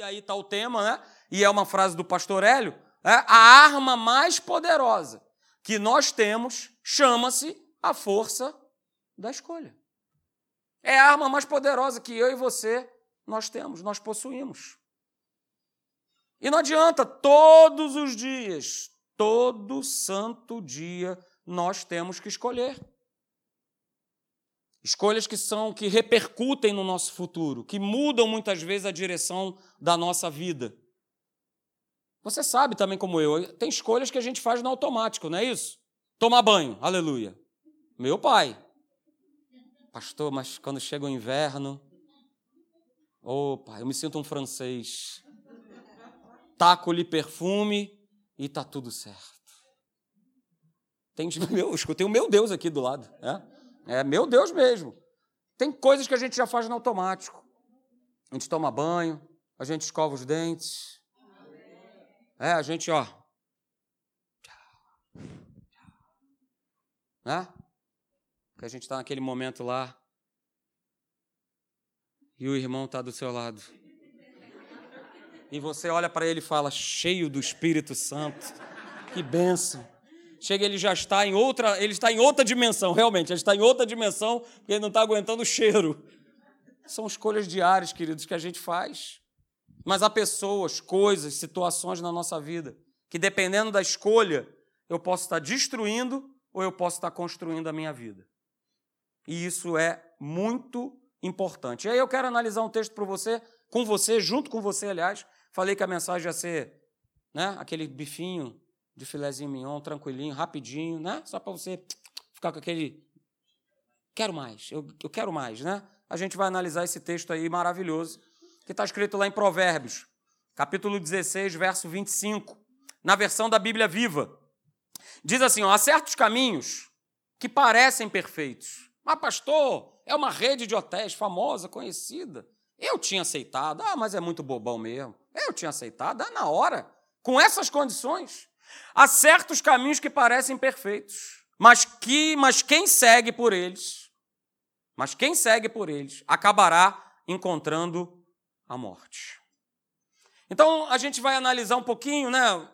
E aí está o tema, né? E é uma frase do pastor Hélio: é, a arma mais poderosa que nós temos chama-se a força da escolha. É a arma mais poderosa que eu e você nós temos, nós possuímos. E não adianta, todos os dias, todo santo dia, nós temos que escolher. Escolhas que são que repercutem no nosso futuro, que mudam muitas vezes a direção da nossa vida. Você sabe também como eu, tem escolhas que a gente faz no automático, não é isso? Tomar banho, aleluia. Meu pai. Pastor, mas quando chega o inverno, opa, eu me sinto um francês. Taco-lhe perfume e tá tudo certo. Tem, meu, escutei o meu Deus aqui do lado. É? É meu Deus mesmo. Tem coisas que a gente já faz no automático. A gente toma banho, a gente escova os dentes. É, a gente, ó. Né? Que a gente está naquele momento lá e o irmão está do seu lado. E você olha para ele e fala, cheio do Espírito Santo, que benção. Chega, ele já está em outra, ele está em outra dimensão, realmente, ele está em outra dimensão, porque ele não está aguentando o cheiro. São escolhas diárias, queridos, que a gente faz. Mas há pessoas, coisas, situações na nossa vida que, dependendo da escolha, eu posso estar destruindo ou eu posso estar construindo a minha vida. E isso é muito importante. E aí eu quero analisar um texto para você, com você, junto com você, aliás. Falei que a mensagem ia ser né, aquele bifinho de filézinho mignon, tranquilinho, rapidinho, né? Só para você ficar com aquele. Quero mais, eu, eu quero mais, né? A gente vai analisar esse texto aí maravilhoso, que está escrito lá em Provérbios, capítulo 16, verso 25, na versão da Bíblia Viva. Diz assim: ó, há certos caminhos que parecem perfeitos, mas, pastor, é uma rede de hotéis famosa, conhecida. Eu tinha aceitado. Ah, mas é muito bobão mesmo. Eu tinha aceitado. Ah, na hora. Com essas condições. Há certos caminhos que parecem perfeitos, mas que, mas quem segue por eles, mas quem segue por eles, acabará encontrando a morte. Então a gente vai analisar um pouquinho, né,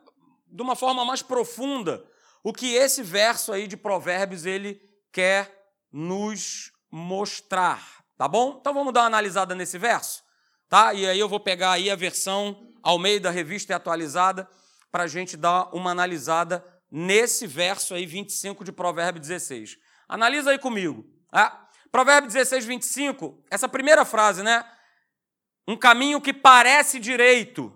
de uma forma mais profunda, o que esse verso aí de Provérbios ele quer nos mostrar, tá bom? Então vamos dar uma analisada nesse verso, tá? E aí eu vou pegar aí a versão ao meio da revista e atualizada para a gente dar uma analisada nesse verso aí 25 de Provérbio 16. Analisa aí comigo. Tá? Provérbio 16, 25, essa primeira frase, né? Um caminho que parece direito,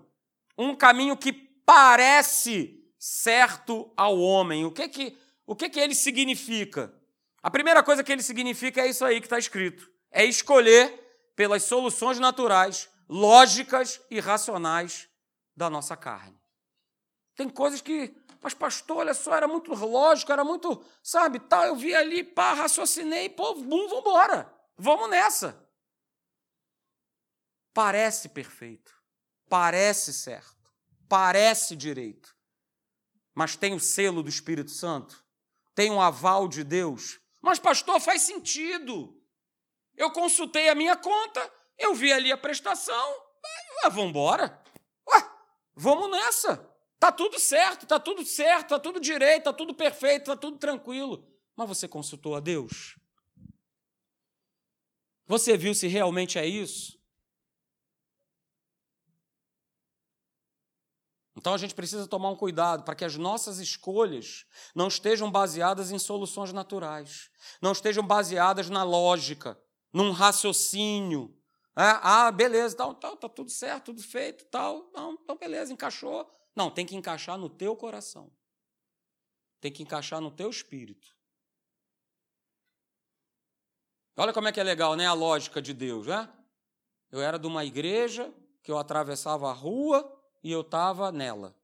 um caminho que parece certo ao homem. O que que, o que, que ele significa? A primeira coisa que ele significa é isso aí que está escrito: é escolher pelas soluções naturais, lógicas e racionais da nossa carne. Tem coisas que, mas pastor, olha só, era muito lógico, era muito, sabe, tal, eu vi ali, pá, raciocinei, pô, bum, vambora, vamos nessa. Parece perfeito, parece certo, parece direito, mas tem o selo do Espírito Santo, tem um aval de Deus, mas, pastor, faz sentido. Eu consultei a minha conta, eu vi ali a prestação. Vamos embora. Ué, vamos nessa. Tá tudo certo, tá tudo certo, tá tudo direito, tá tudo perfeito, tá tudo tranquilo. Mas você consultou a Deus? Você viu se realmente é isso? Então a gente precisa tomar um cuidado para que as nossas escolhas não estejam baseadas em soluções naturais, não estejam baseadas na lógica, num raciocínio. É, ah, beleza, então, então, tá tudo certo, tudo feito, tal. Não, então beleza, encaixou. Não, tem que encaixar no teu coração. Tem que encaixar no teu espírito. Olha como é que é legal, né? A lógica de Deus, né? Eu era de uma igreja que eu atravessava a rua e eu estava nela.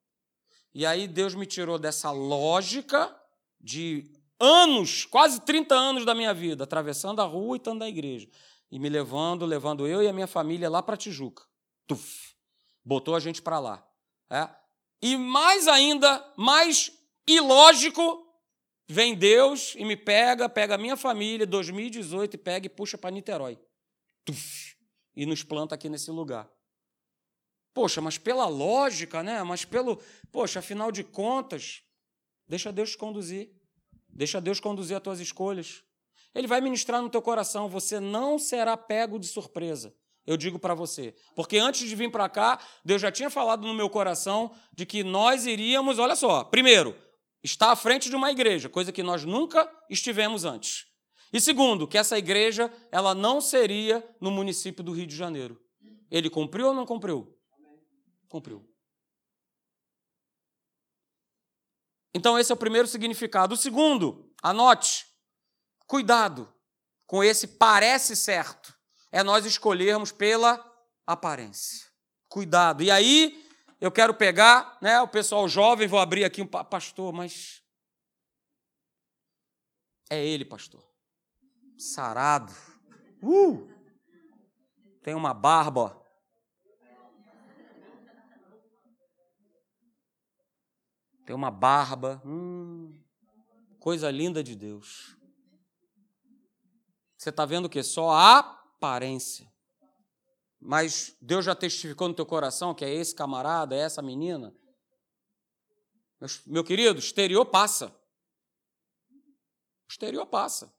E aí Deus me tirou dessa lógica de anos, quase 30 anos da minha vida, atravessando a rua e estando na igreja. E me levando, levando eu e a minha família lá para Tijuca. Tuf! Botou a gente para lá. É? E mais ainda, mais ilógico, vem Deus e me pega, pega a minha família, 2018, e pega e puxa para Niterói. Tuf! E nos planta aqui nesse lugar. Poxa, mas pela lógica, né? Mas pelo. Poxa, afinal de contas, deixa Deus te conduzir. Deixa Deus conduzir as tuas escolhas. Ele vai ministrar no teu coração, você não será pego de surpresa. Eu digo para você, porque antes de vir para cá, Deus já tinha falado no meu coração de que nós iríamos, olha só, primeiro, estar à frente de uma igreja, coisa que nós nunca estivemos antes. E segundo, que essa igreja, ela não seria no município do Rio de Janeiro. Ele cumpriu ou não cumpriu? Cumpriu. Então, esse é o primeiro significado. O segundo, anote, cuidado com esse parece certo. É nós escolhermos pela aparência. Cuidado. E aí, eu quero pegar, né, o pessoal jovem, vou abrir aqui um pastor, mas é ele, pastor. Sarado. Uh! Tem uma barba. Tem uma barba. Hum, coisa linda de Deus. Você está vendo o que? Só a aparência. Mas Deus já testificou no teu coração que é esse camarada, é essa menina. Meu querido, exterior passa. Exterior passa.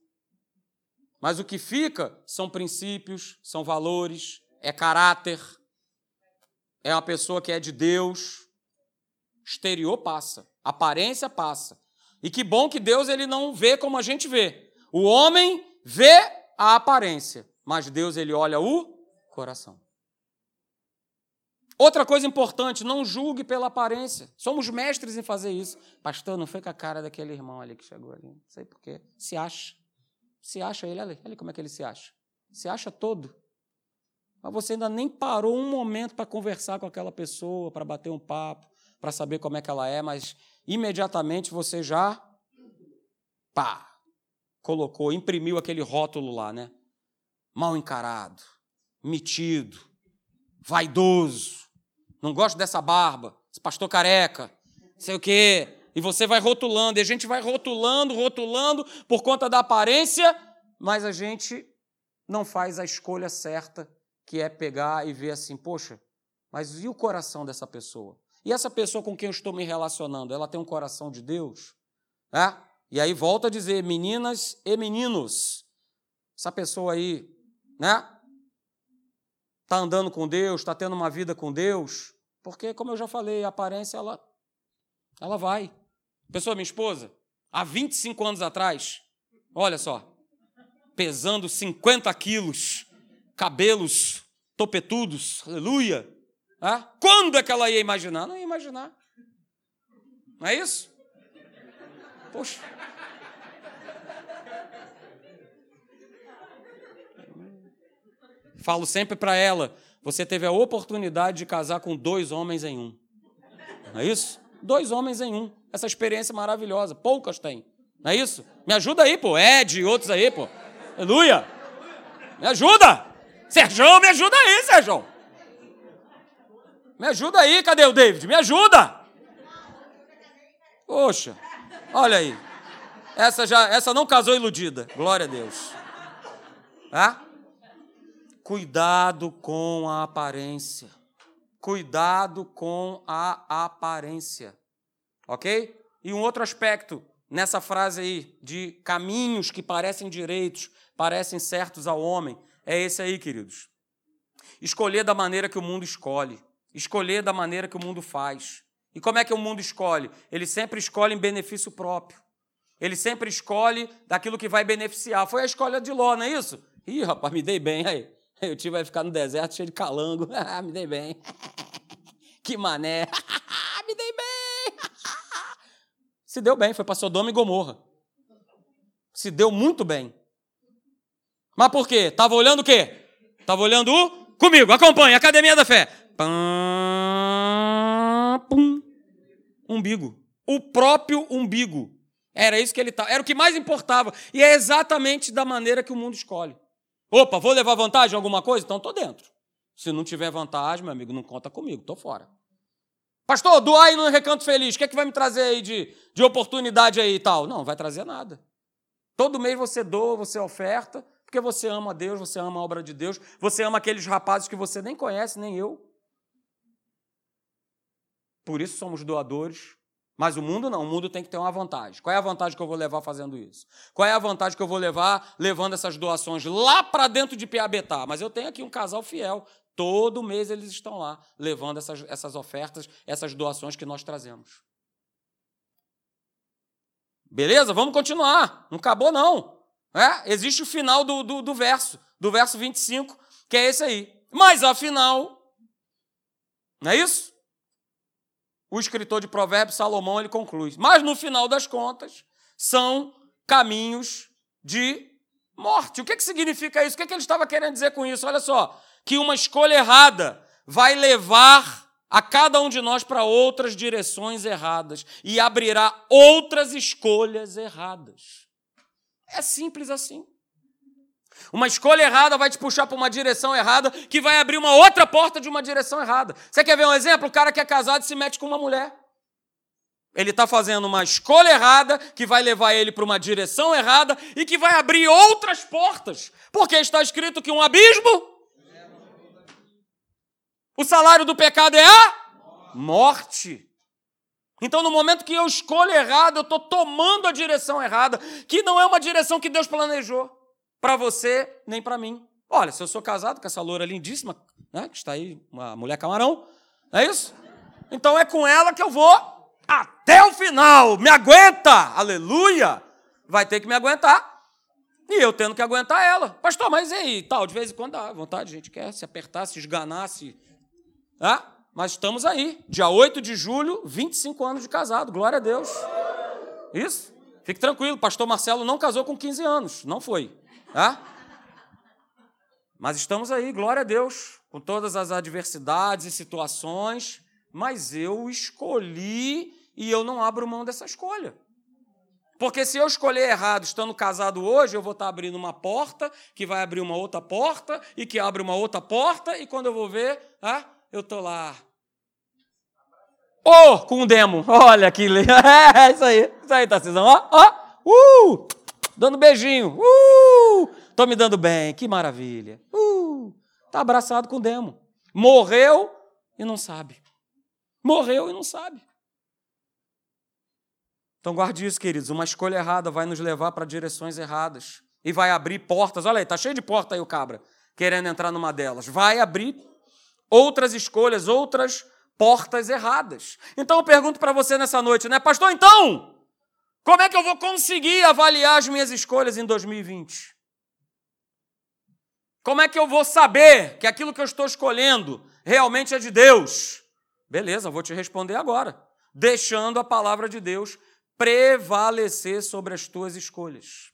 Mas o que fica são princípios, são valores, é caráter, é uma pessoa que é de Deus. Exterior passa, aparência passa. E que bom que Deus ele não vê como a gente vê. O homem vê a aparência, mas Deus ele olha o coração. Outra coisa importante, não julgue pela aparência. Somos mestres em fazer isso. Pastor, não foi com a cara daquele irmão ali que chegou ali. Não sei porquê. Se acha. Se acha ele, olha, olha como é que ele se acha. Se acha todo. Mas você ainda nem parou um momento para conversar com aquela pessoa, para bater um papo, para saber como é que ela é, mas imediatamente você já pá, colocou, imprimiu aquele rótulo lá, né? Mal encarado, metido, vaidoso, não gosto dessa barba, esse pastor careca, sei o quê. E você vai rotulando, e a gente vai rotulando, rotulando por conta da aparência, mas a gente não faz a escolha certa, que é pegar e ver assim, poxa, mas e o coração dessa pessoa? E essa pessoa com quem eu estou me relacionando, ela tem um coração de Deus? É? E aí volta a dizer, meninas e meninos, essa pessoa aí, né? Está andando com Deus, está tendo uma vida com Deus, porque, como eu já falei, a aparência, ela, ela vai. Pessoa, minha esposa, há 25 anos atrás, olha só, pesando 50 quilos, cabelos topetudos, aleluia. Ah, quando é que ela ia imaginar? Não ia imaginar. Não é isso? Poxa. Falo sempre para ela: você teve a oportunidade de casar com dois homens em um. Não é isso? Dois homens em um. Essa experiência maravilhosa. Poucas têm. Não é isso? Me ajuda aí, pô. Ed e outros aí, pô. Aleluia. Me ajuda. Serjão, me ajuda aí, Serjão. Me ajuda aí, cadê o David? Me ajuda. Poxa, olha aí. Essa já, essa não casou iludida. Glória a Deus. Ah? Cuidado com a aparência. Cuidado com a aparência. Ok? E um outro aspecto nessa frase aí, de caminhos que parecem direitos, parecem certos ao homem, é esse aí, queridos. Escolher da maneira que o mundo escolhe. Escolher da maneira que o mundo faz. E como é que o mundo escolhe? Ele sempre escolhe em benefício próprio. Ele sempre escolhe daquilo que vai beneficiar. Foi a escolha de Ló, não é isso? Ih, rapaz, me dei bem aí. Eu tive vai ficar no deserto cheio de calango. me dei bem. que mané. me dei bem. Se deu bem, foi para Sodoma e Gomorra. Se deu muito bem. Mas por quê? Estava olhando o quê? Estava olhando o... Comigo, acompanhe, Academia da Fé. Pum. Umbigo. O próprio umbigo. Era isso que ele estava. Era o que mais importava. E é exatamente da maneira que o mundo escolhe. Opa, vou levar vantagem em alguma coisa? Então estou dentro. Se não tiver vantagem, meu amigo, não conta comigo, estou fora. Pastor, doar aí no Recanto Feliz, o que, é que vai me trazer aí de, de oportunidade aí e tal? Não, não vai trazer nada. Todo mês você doa, você oferta, porque você ama Deus, você ama a obra de Deus, você ama aqueles rapazes que você nem conhece, nem eu. por isso somos doadores. Mas o mundo não, o mundo tem que ter uma vantagem. Qual é a vantagem que eu vou levar fazendo isso? Qual é a vantagem que eu vou levar levando essas doações lá para dentro de Piabetá? Mas eu tenho aqui um casal fiel. Todo mês eles estão lá levando essas, essas ofertas, essas doações que nós trazemos. Beleza? Vamos continuar. Não acabou, não. É? Existe o final do, do, do verso, do verso 25, que é esse aí. Mas afinal, não é isso? O escritor de Provérbios, Salomão, ele conclui. Mas no final das contas, são caminhos de morte. O que, que significa isso? O que, que ele estava querendo dizer com isso? Olha só, que uma escolha errada vai levar a cada um de nós para outras direções erradas e abrirá outras escolhas erradas. É simples assim. Uma escolha errada vai te puxar para uma direção errada, que vai abrir uma outra porta de uma direção errada. Você quer ver um exemplo? O cara que é casado se mete com uma mulher. Ele está fazendo uma escolha errada, que vai levar ele para uma direção errada e que vai abrir outras portas. Porque está escrito que um abismo. O salário do pecado é a morte. Então, no momento que eu escolho errado, eu estou tomando a direção errada, que não é uma direção que Deus planejou para você nem para mim. Olha, se eu sou casado com essa loura lindíssima, né, que está aí, uma mulher camarão, não é isso? Então é com ela que eu vou até o final. Me aguenta! Aleluia! Vai ter que me aguentar. E eu tendo que aguentar ela. Pastor, mas e aí? Tal, de vez em quando dá vontade, a gente quer se apertar, se esganar, se. Ah, mas estamos aí. Dia 8 de julho, 25 anos de casado. Glória a Deus. Isso? Fique tranquilo, pastor Marcelo não casou com 15 anos. Não foi. Mas estamos aí, glória a Deus, com todas as adversidades e situações, mas eu escolhi e eu não abro mão dessa escolha. Porque se eu escolher errado estando casado hoje, eu vou estar abrindo uma porta, que vai abrir uma outra porta, e que abre uma outra porta, e quando eu vou ver, ah, eu estou lá. Oh, com um demo. Olha que legal. É, isso aí. Isso aí, Tarcísio. Ó, ó. Uh! Dando beijinho. Uh! Tô me dando bem, que maravilha. Uh! Tá abraçado com o demo. Morreu e não sabe. Morreu e não sabe. Então guarde isso, queridos. Uma escolha errada vai nos levar para direções erradas e vai abrir portas. Olha aí, tá cheio de porta aí o cabra querendo entrar numa delas. Vai abrir outras escolhas, outras portas erradas. Então eu pergunto para você nessa noite, né, pastor? Então, como é que eu vou conseguir avaliar as minhas escolhas em 2020? Como é que eu vou saber que aquilo que eu estou escolhendo realmente é de Deus? Beleza, vou te responder agora. Deixando a palavra de Deus prevalecer sobre as tuas escolhas.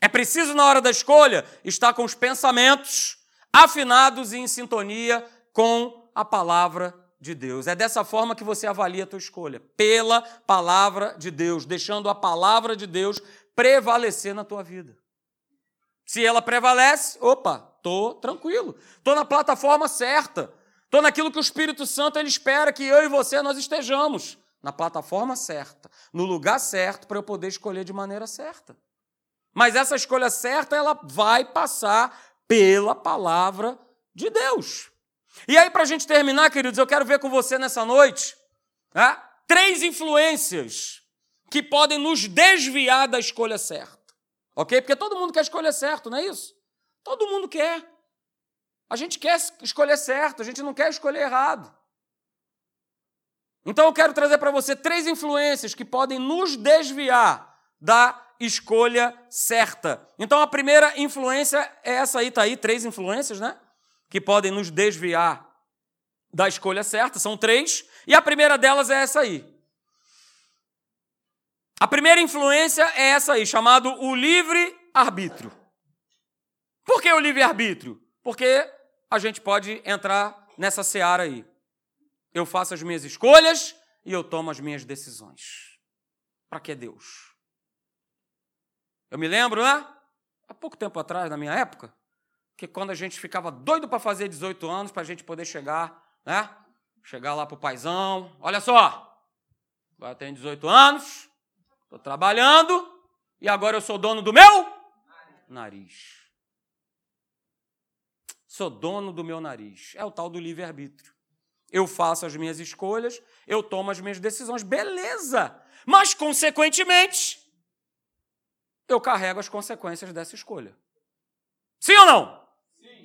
É preciso, na hora da escolha, estar com os pensamentos afinados e em sintonia com a palavra de Deus. É dessa forma que você avalia a tua escolha, pela palavra de Deus, deixando a palavra de Deus prevalecer na tua vida. Se ela prevalece, opa, tô tranquilo. Tô na plataforma certa. Tô naquilo que o Espírito Santo ele espera que eu e você nós estejamos, na plataforma certa, no lugar certo para eu poder escolher de maneira certa. Mas essa escolha certa ela vai passar pela palavra de Deus. E aí, para a gente terminar, queridos, eu quero ver com você nessa noite né, três influências que podem nos desviar da escolha certa. Ok? Porque todo mundo quer escolher certo, não é isso? Todo mundo quer. A gente quer escolher certo, a gente não quer escolher errado. Então eu quero trazer para você três influências que podem nos desviar da escolha certa. Então a primeira influência é essa aí, tá aí, três influências, né? Que podem nos desviar da escolha certa, são três, e a primeira delas é essa aí. A primeira influência é essa aí, chamado o livre-arbítrio. Por que o livre-arbítrio? Porque a gente pode entrar nessa seara aí. Eu faço as minhas escolhas e eu tomo as minhas decisões. Para que Deus? Eu me lembro, né? Há pouco tempo atrás, na minha época, que quando a gente ficava doido para fazer 18 anos, para a gente poder chegar, né? Chegar lá para o paizão. Olha só, agora eu tenho 18 anos, estou trabalhando, e agora eu sou dono do meu nariz. Sou dono do meu nariz. É o tal do livre-arbítrio. eu faço as minhas escolhas, eu tomo as minhas decisões. Beleza! Mas, consequentemente, eu carrego as consequências dessa escolha. Sim ou não?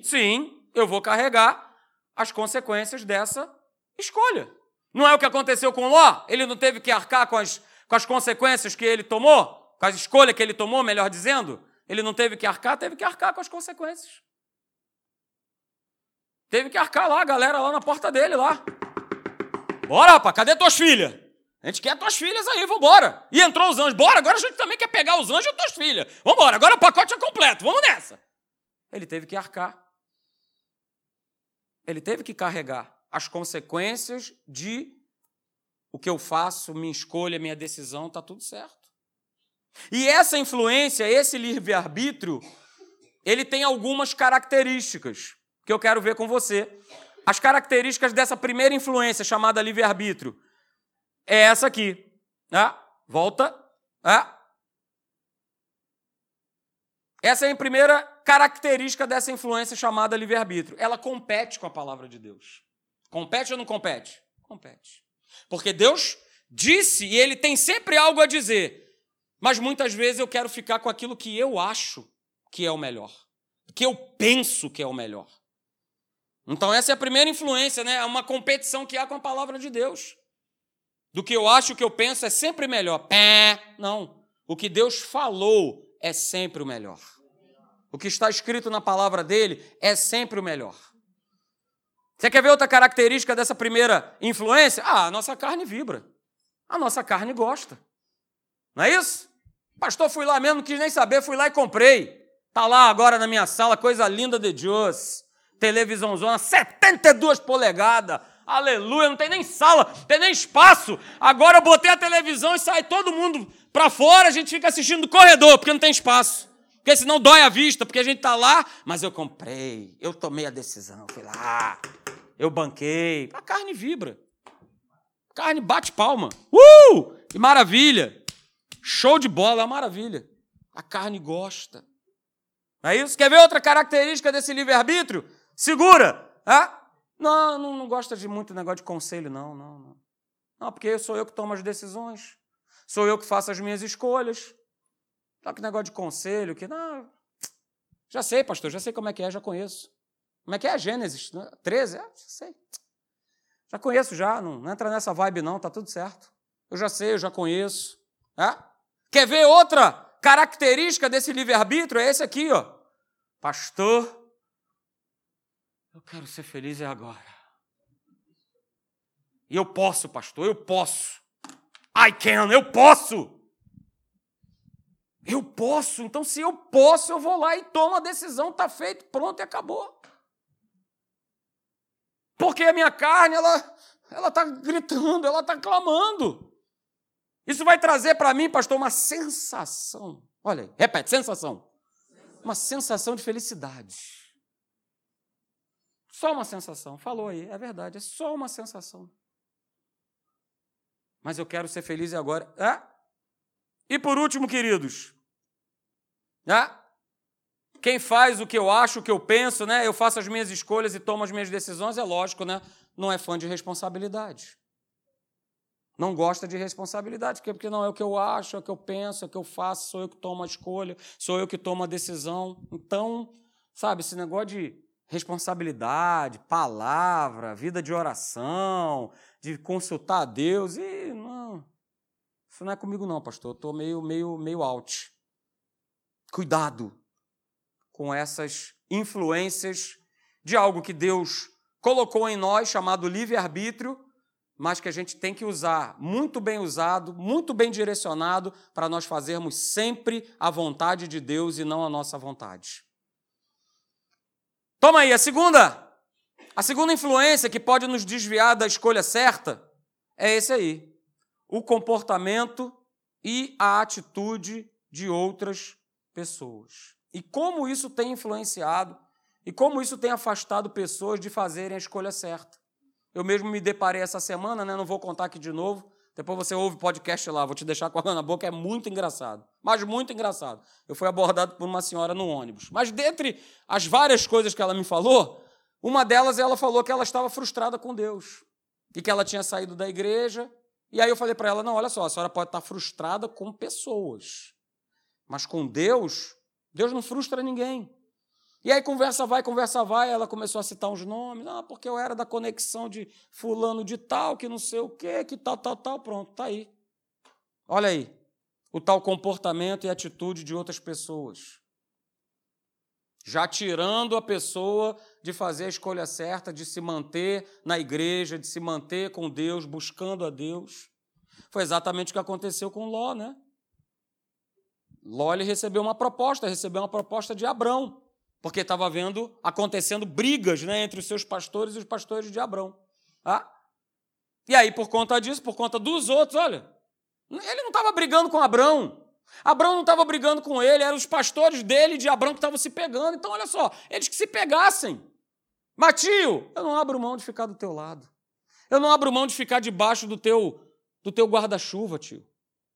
Sim, eu vou carregar as consequências dessa escolha. Não é o que aconteceu com Ló? Ele não teve que arcar com as, com as consequências que ele tomou? Com a escolha que ele tomou, melhor dizendo? Ele não teve que arcar, teve que arcar com as consequências. Teve que arcar lá, a galera lá na porta dele, lá. Bora, rapaz, cadê tuas filhas? A gente quer tuas filhas aí, vambora. E entrou os anjos. Bora, agora a gente também quer pegar os anjos e tuas filhas. Vambora, agora o pacote é completo, vamos nessa. Ele teve que arcar. Ele teve que carregar as consequências de o que eu faço, minha escolha, minha decisão, está tudo certo. E essa influência, esse livre-arbítrio, ele tem algumas características que eu quero ver com você. As características dessa primeira influência chamada livre-arbítrio é essa aqui. Né? Volta. Né? Essa é a primeira característica dessa influência chamada livre-arbítrio. Ela compete com a palavra de Deus. Compete ou não compete? Compete. Porque Deus disse e ele tem sempre algo a dizer. Mas muitas vezes eu quero ficar com aquilo que eu acho que é o melhor, que eu penso que é o melhor. Então essa é a primeira influência, né? É uma competição que há com a palavra de Deus. Do que eu acho, o que eu penso é sempre melhor. Pé, não. O que Deus falou é sempre o melhor. O que está escrito na palavra dele é sempre o melhor. Você quer ver outra característica dessa primeira influência? Ah, a nossa carne vibra. A nossa carne gosta. Não é isso? Pastor, fui lá mesmo, não quis nem saber, fui lá e comprei. Tá lá agora na minha sala, coisa linda de Deus televisão zona, 72 polegadas. Aleluia, não tem nem sala, não tem nem espaço. Agora eu botei a televisão e sai todo mundo para fora, a gente fica assistindo no corredor, porque não tem espaço. Porque senão dói a vista, porque a gente tá lá, mas eu comprei, eu tomei a decisão, fui lá, eu banquei. A carne vibra. A carne bate palma. Uh! Que maravilha! Show de bola, é uma maravilha. A carne gosta. Não é isso? Quer ver outra característica desse livre-arbítrio? Segura! Ah? Não, não, não gosta de muito negócio de conselho, não, não, não. Não, porque sou eu que tomo as decisões. Sou eu que faço as minhas escolhas. Só que negócio de conselho, que não. Já sei, pastor, já sei como é que é, já conheço. Como é que é a Gênesis? 13? É, já sei. Já conheço, já. Não, não entra nessa vibe, não, tá tudo certo. Eu já sei, eu já conheço. É? Quer ver outra característica desse livre-arbítrio? É esse aqui, ó. Pastor, eu quero ser feliz é agora. E eu posso, pastor, eu posso. I can, eu posso. Eu posso, então se eu posso, eu vou lá e tomo a decisão, está feito, pronto e acabou. Porque a minha carne, ela ela está gritando, ela está clamando. Isso vai trazer para mim, pastor, uma sensação. Olha aí, repete, sensação. Uma sensação de felicidade. Só uma sensação. Falou aí, é verdade, é só uma sensação. Mas eu quero ser feliz agora. E por último, queridos, é? quem faz o que eu acho, o que eu penso, né? eu faço as minhas escolhas e tomo as minhas decisões, é lógico, né? não é fã de responsabilidade. Não gosta de responsabilidade, porque não é o que eu acho, é o que eu penso, é o que eu faço, sou eu que tomo a escolha, sou eu que tomo a decisão. Então, sabe, esse negócio de responsabilidade, palavra, vida de oração, de consultar a Deus. E isso não é comigo não, pastor. Eu estou meio, meio, meio out. Cuidado com essas influências de algo que Deus colocou em nós, chamado livre-arbítrio, mas que a gente tem que usar muito bem usado, muito bem direcionado, para nós fazermos sempre a vontade de Deus e não a nossa vontade. Toma aí, a segunda. A segunda influência que pode nos desviar da escolha certa é esse aí. O comportamento e a atitude de outras pessoas. E como isso tem influenciado e como isso tem afastado pessoas de fazerem a escolha certa. Eu mesmo me deparei essa semana, né? não vou contar aqui de novo, depois você ouve o podcast lá, vou te deixar com a mão na boca, é muito engraçado. Mas muito engraçado. Eu fui abordado por uma senhora no ônibus. Mas dentre as várias coisas que ela me falou, uma delas ela falou que ela estava frustrada com Deus. e que ela tinha saído da igreja. E aí eu falei para ela: não, olha só, a senhora pode estar frustrada com pessoas, mas com Deus, Deus não frustra ninguém. E aí conversa vai, conversa vai, ela começou a citar uns nomes, ah, porque eu era da conexão de fulano de tal, que não sei o quê, que tal, tal, tal, pronto, tá aí. Olha aí, o tal comportamento e atitude de outras pessoas. Já tirando a pessoa de fazer a escolha certa, de se manter na igreja, de se manter com Deus, buscando a Deus. Foi exatamente o que aconteceu com Ló, né? Ló ele recebeu uma proposta, recebeu uma proposta de Abrão porque estava vendo acontecendo brigas né, entre os seus pastores e os pastores de Abrão. Ah? E aí, por conta disso, por conta dos outros, olha, ele não estava brigando com Abrão. Abrão não estava brigando com ele, eram os pastores dele de Abrão que estavam se pegando. Então, olha só, eles que se pegassem. Matio, eu não abro mão de ficar do teu lado. Eu não abro mão de ficar debaixo do teu do teu guarda-chuva, tio.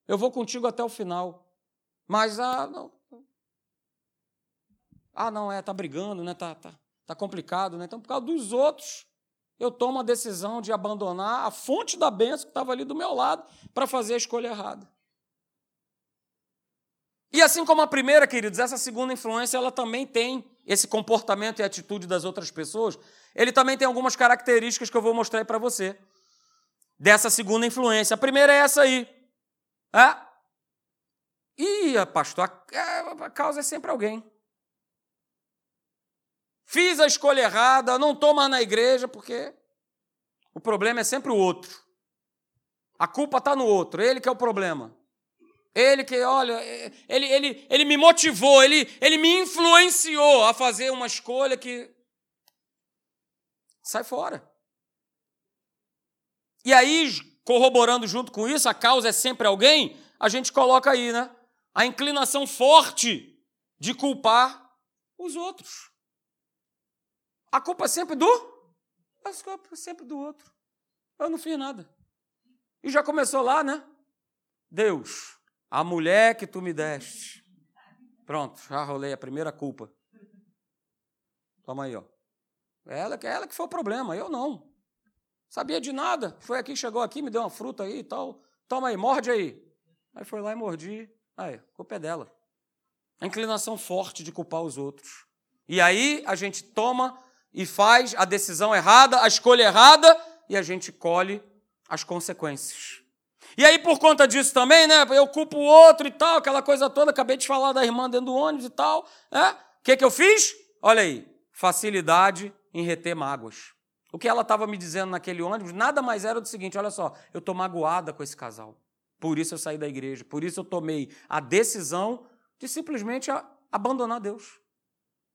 Eu vou contigo até o final. Mas ah, não, ah, não, é, tá brigando, né? Tá, tá, tá complicado, né? Então, por causa dos outros, eu tomo a decisão de abandonar a fonte da bênção que estava ali do meu lado para fazer a escolha errada. E assim como a primeira, queridos, essa segunda influência, ela também tem esse comportamento e atitude das outras pessoas. Ele também tem algumas características que eu vou mostrar para você. Dessa segunda influência. A primeira é essa aí. É? E, pastor, a causa é sempre alguém. Fiz a escolha errada, não estou mais na igreja, porque o problema é sempre o outro. A culpa está no outro, ele que é o problema. Ele que, olha, ele, ele, ele me motivou, ele, ele me influenciou a fazer uma escolha que. Sai fora. E aí, corroborando junto com isso, a causa é sempre alguém, a gente coloca aí, né? A inclinação forte de culpar os outros. A culpa é sempre do? A culpa é sempre do outro. Eu não fiz nada. E já começou lá, né? Deus, a mulher que tu me deste. Pronto, já rolei a primeira culpa. Toma aí, ó. Ela, ela que foi o problema, eu não. Sabia de nada. Foi aqui, chegou aqui, me deu uma fruta aí e tal. Toma aí, morde aí. Aí foi lá e mordi. Aí, culpa é dela. A inclinação forte de culpar os outros. E aí a gente toma e faz a decisão errada, a escolha errada, e a gente colhe as consequências. E aí, por conta disso também, né? Eu culpo o outro e tal, aquela coisa toda. Acabei de falar da irmã dentro do ônibus e tal. Né? O que, que eu fiz? Olha aí, facilidade em reter mágoas. O que ela estava me dizendo naquele ônibus nada mais era do seguinte: olha só, eu estou magoada com esse casal. Por isso eu saí da igreja. Por isso eu tomei a decisão de simplesmente abandonar Deus.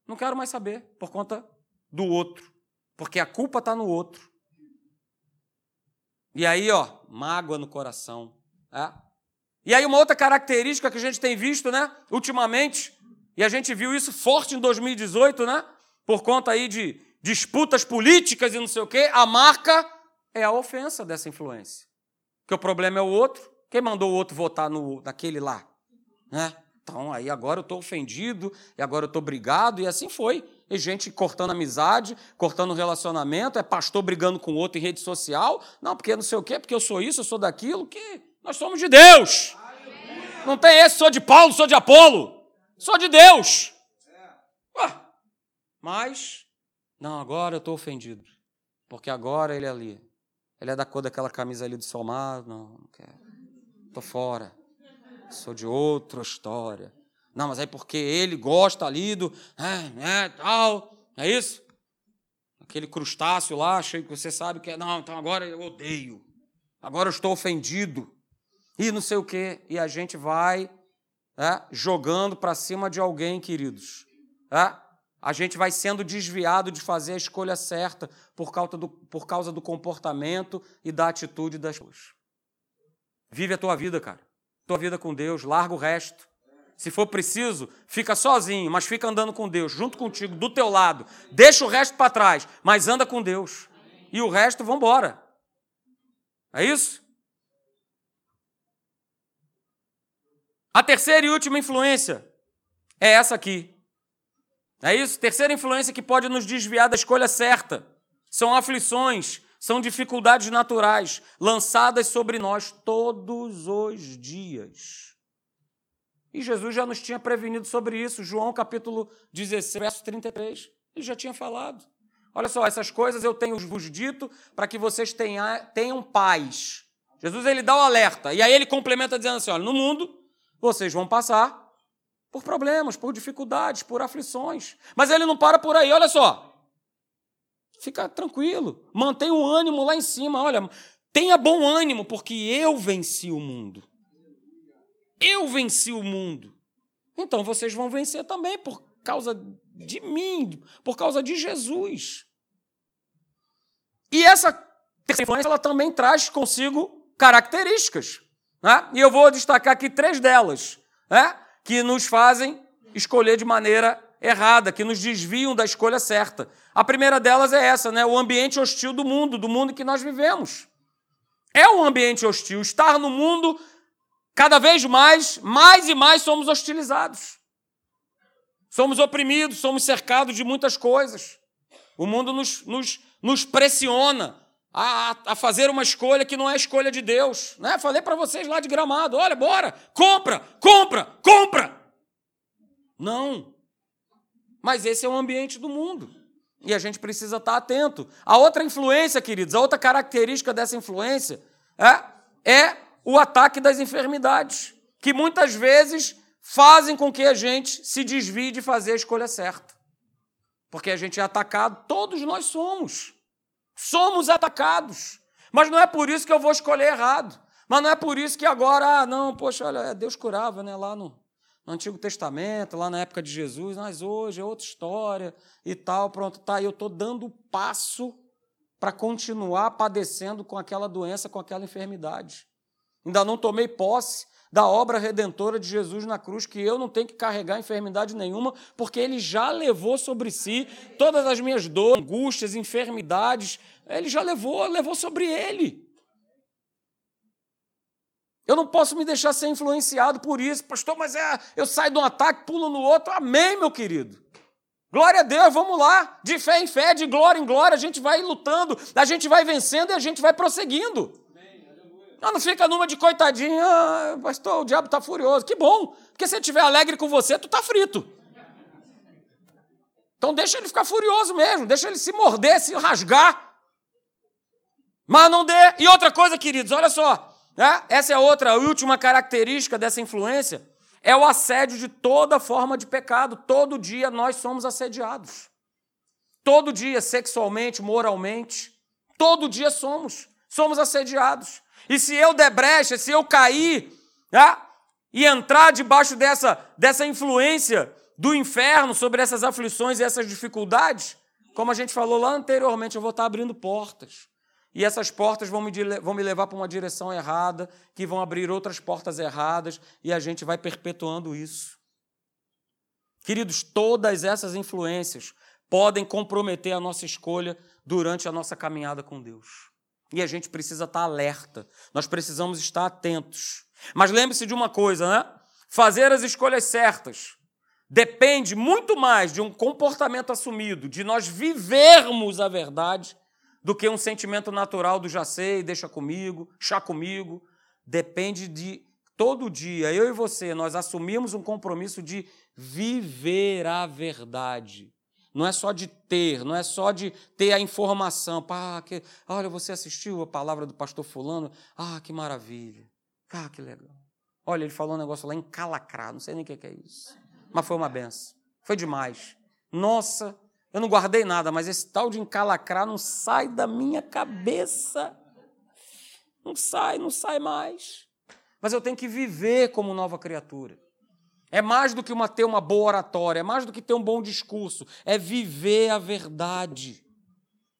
Não quero mais saber, por conta do outro, porque a culpa está no outro. E aí, ó, mágoa no coração. É? E aí, uma outra característica que a gente tem visto, né, ultimamente, e a gente viu isso forte em 2018, né, por conta aí de disputas políticas e não sei o quê, a marca é a ofensa dessa influência. Que o problema é o outro. Quem mandou o outro votar no, naquele lá? Né? Então, aí agora eu estou ofendido, e agora eu estou brigado, e assim foi. E gente cortando amizade, cortando relacionamento, é pastor brigando com outro em rede social. Não, porque não sei o quê, porque eu sou isso, eu sou daquilo, que nós somos de Deus. Não tem esse, sou de Paulo, sou de Apolo. Sou de Deus. Ué, mas, não, agora eu estou ofendido. Porque agora ele é ali. Ele é da cor daquela camisa ali do Somar. Não, não quero. Estou fora sou de outra história. Não, mas é porque ele gosta ali do. É, é, tal. É isso? Aquele crustáceo lá, achei que você sabe que é. Não, então agora eu odeio. Agora eu estou ofendido. E não sei o quê. E a gente vai é, jogando para cima de alguém, queridos. É? A gente vai sendo desviado de fazer a escolha certa por causa do, por causa do comportamento e da atitude das pessoas. Vive a tua vida, cara tua vida com Deus, larga o resto. Se for preciso, fica sozinho, mas fica andando com Deus, junto contigo, do teu lado. Deixa o resto para trás, mas anda com Deus. E o resto, vamos embora. É isso? A terceira e última influência é essa aqui. É isso? Terceira influência que pode nos desviar da escolha certa são aflições, são dificuldades naturais lançadas sobre nós todos os dias. E Jesus já nos tinha prevenido sobre isso, João capítulo 16, verso 33. Ele já tinha falado. Olha só, essas coisas eu tenho vos dito para que vocês tenham, tenham paz. Jesus ele dá o alerta. E aí ele complementa dizendo assim: olha, no mundo vocês vão passar por problemas, por dificuldades, por aflições. Mas ele não para por aí, olha só. Fica tranquilo, mantenha o ânimo lá em cima. Olha, tenha bom ânimo, porque eu venci o mundo. Eu venci o mundo. Então vocês vão vencer também por causa de mim, por causa de Jesus. E essa influência ela também traz consigo características. Né? E eu vou destacar aqui três delas, né? que nos fazem escolher de maneira errada, que nos desviam da escolha certa. A primeira delas é essa, né? O ambiente hostil do mundo, do mundo que nós vivemos. É um ambiente hostil. Estar no mundo, cada vez mais, mais e mais somos hostilizados. Somos oprimidos, somos cercados de muitas coisas. O mundo nos, nos, nos pressiona a, a, fazer uma escolha que não é a escolha de Deus. Né? Falei para vocês lá de gramado: olha, bora, compra, compra, compra. Não. Mas esse é o ambiente do mundo. E a gente precisa estar atento. A outra influência, queridos, a outra característica dessa influência é, é o ataque das enfermidades, que muitas vezes fazem com que a gente se desvie de fazer a escolha certa. Porque a gente é atacado, todos nós somos. Somos atacados. Mas não é por isso que eu vou escolher errado. Mas não é por isso que agora, ah, não, poxa, olha, Deus curava, né, lá no, no Antigo Testamento, lá na época de Jesus, mas hoje é outra história e tal, pronto, tá, eu estou dando passo para continuar padecendo com aquela doença, com aquela enfermidade. Ainda não tomei posse da obra redentora de Jesus na cruz, que eu não tenho que carregar enfermidade nenhuma, porque ele já levou sobre si todas as minhas dores, angústias, enfermidades, ele já levou, levou sobre ele. Eu não posso me deixar ser influenciado por isso. Pastor, mas é, eu saio de um ataque, pulo no outro. Amém, meu querido. Glória a Deus, vamos lá. De fé em fé, de glória em glória, a gente vai lutando, a gente vai vencendo e a gente vai prosseguindo. Não, não fica numa de coitadinho, ah, pastor, o diabo está furioso. Que bom, porque se ele estiver alegre com você, tu está frito. Então deixa ele ficar furioso mesmo, deixa ele se morder, se rasgar. Mas não dê. E outra coisa, queridos, olha só. Né? Essa é outra, última característica dessa influência, é o assédio de toda forma de pecado. Todo dia nós somos assediados. Todo dia, sexualmente, moralmente, todo dia somos. Somos assediados. E se eu der brecha, se eu cair né, e entrar debaixo dessa, dessa influência do inferno sobre essas aflições e essas dificuldades, como a gente falou lá anteriormente, eu vou estar abrindo portas e essas portas vão me, vão me levar para uma direção errada, que vão abrir outras portas erradas, e a gente vai perpetuando isso. Queridos, todas essas influências podem comprometer a nossa escolha durante a nossa caminhada com Deus. E a gente precisa estar alerta, nós precisamos estar atentos. Mas lembre-se de uma coisa, né? Fazer as escolhas certas depende muito mais de um comportamento assumido, de nós vivermos a verdade, do que um sentimento natural do já sei, deixa comigo, chá comigo. Depende de todo dia, eu e você, nós assumimos um compromisso de viver a verdade. Não é só de ter, não é só de ter a informação. Pá, que, olha, você assistiu a palavra do pastor Fulano? Ah, que maravilha. Ah, que legal. Olha, ele falou um negócio lá encalacrado, não sei nem o que é isso. Mas foi uma benção. Foi demais. Nossa, eu não guardei nada, mas esse tal de encalacrar não sai da minha cabeça. Não sai, não sai mais. Mas eu tenho que viver como nova criatura. É mais do que uma, ter uma boa oratória, é mais do que ter um bom discurso, é viver a verdade.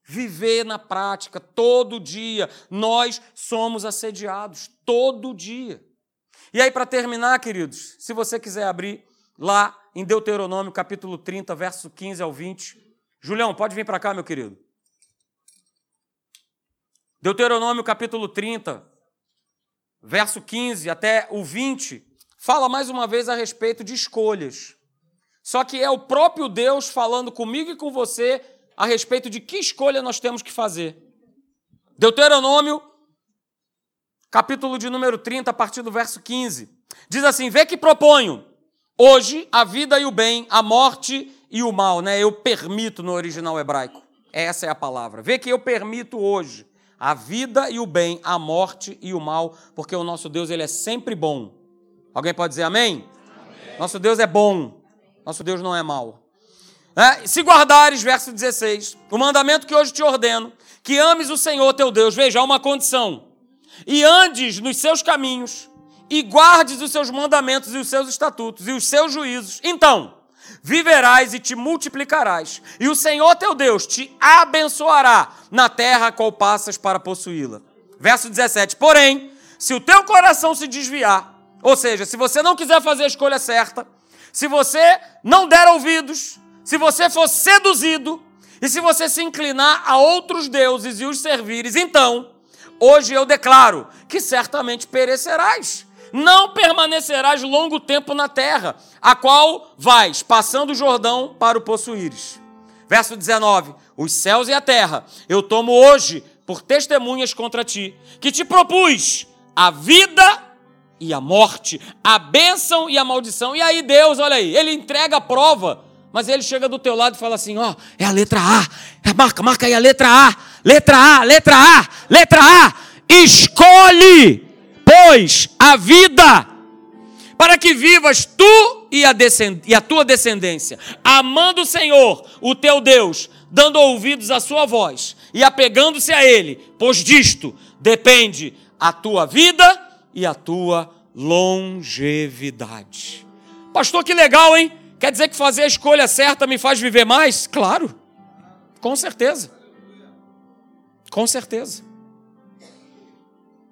Viver na prática, todo dia. Nós somos assediados, todo dia. E aí, para terminar, queridos, se você quiser abrir lá em Deuteronômio capítulo 30, verso 15 ao 20, Julião, pode vir para cá, meu querido. Deuteronômio capítulo 30, verso 15 até o 20, fala mais uma vez a respeito de escolhas. Só que é o próprio Deus falando comigo e com você a respeito de que escolha nós temos que fazer. Deuteronômio, capítulo de número 30, a partir do verso 15. Diz assim: Vê que proponho hoje a vida e o bem, a morte e o mal, né? Eu permito no original hebraico. Essa é a palavra. Vê que eu permito hoje a vida e o bem, a morte e o mal, porque o nosso Deus ele é sempre bom. Alguém pode dizer amém? amém. Nosso Deus é bom. Nosso Deus não é mau. É, se guardares, verso 16, o mandamento que hoje te ordeno, que ames o Senhor teu Deus, veja, há uma condição, e andes nos seus caminhos, e guardes os seus mandamentos e os seus estatutos e os seus juízos, então viverás e te multiplicarás, e o Senhor teu Deus te abençoará na terra a qual passas para possuí-la. Verso 17: Porém, se o teu coração se desviar, ou seja, se você não quiser fazer a escolha certa, se você não der ouvidos, se você for seduzido e se você se inclinar a outros deuses e os servires, então, hoje eu declaro que certamente perecerás. Não permanecerás longo tempo na terra, a qual vais, passando o Jordão, para o possuíres. Verso 19: Os céus e a terra eu tomo hoje por testemunhas contra ti, que te propus a vida e a morte, a bênção e a maldição. E aí, Deus, olha aí, ele entrega a prova mas ele chega do teu lado e fala assim: ó, oh, é a letra A. É, marca, marca aí a letra A. Letra A, letra A, letra A. Escolhe, pois, a vida, para que vivas tu e a, e a tua descendência, amando o Senhor, o teu Deus, dando ouvidos à sua voz e apegando-se a Ele, pois disto depende a tua vida e a tua longevidade. Pastor, que legal, hein? Quer dizer que fazer a escolha certa me faz viver mais? Claro, com certeza. Com certeza.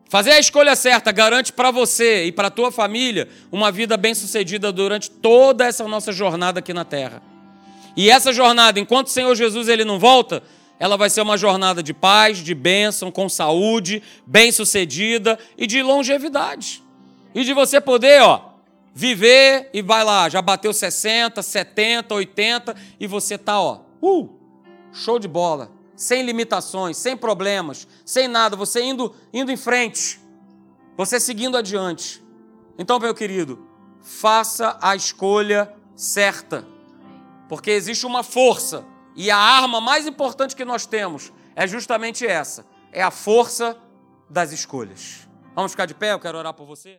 Fazer a escolha certa garante para você e para a tua família uma vida bem-sucedida durante toda essa nossa jornada aqui na terra. E essa jornada, enquanto o Senhor Jesus ele não volta, ela vai ser uma jornada de paz, de bênção, com saúde, bem-sucedida e de longevidade. E de você poder, ó, viver e vai lá, já bateu 60, 70, 80 e você tá, ó, uh, show de bola, sem limitações, sem problemas, sem nada, você indo indo em frente, você seguindo adiante. Então, meu querido, faça a escolha certa. Porque existe uma força e a arma mais importante que nós temos é justamente essa, é a força das escolhas. Vamos ficar de pé, eu quero orar por você.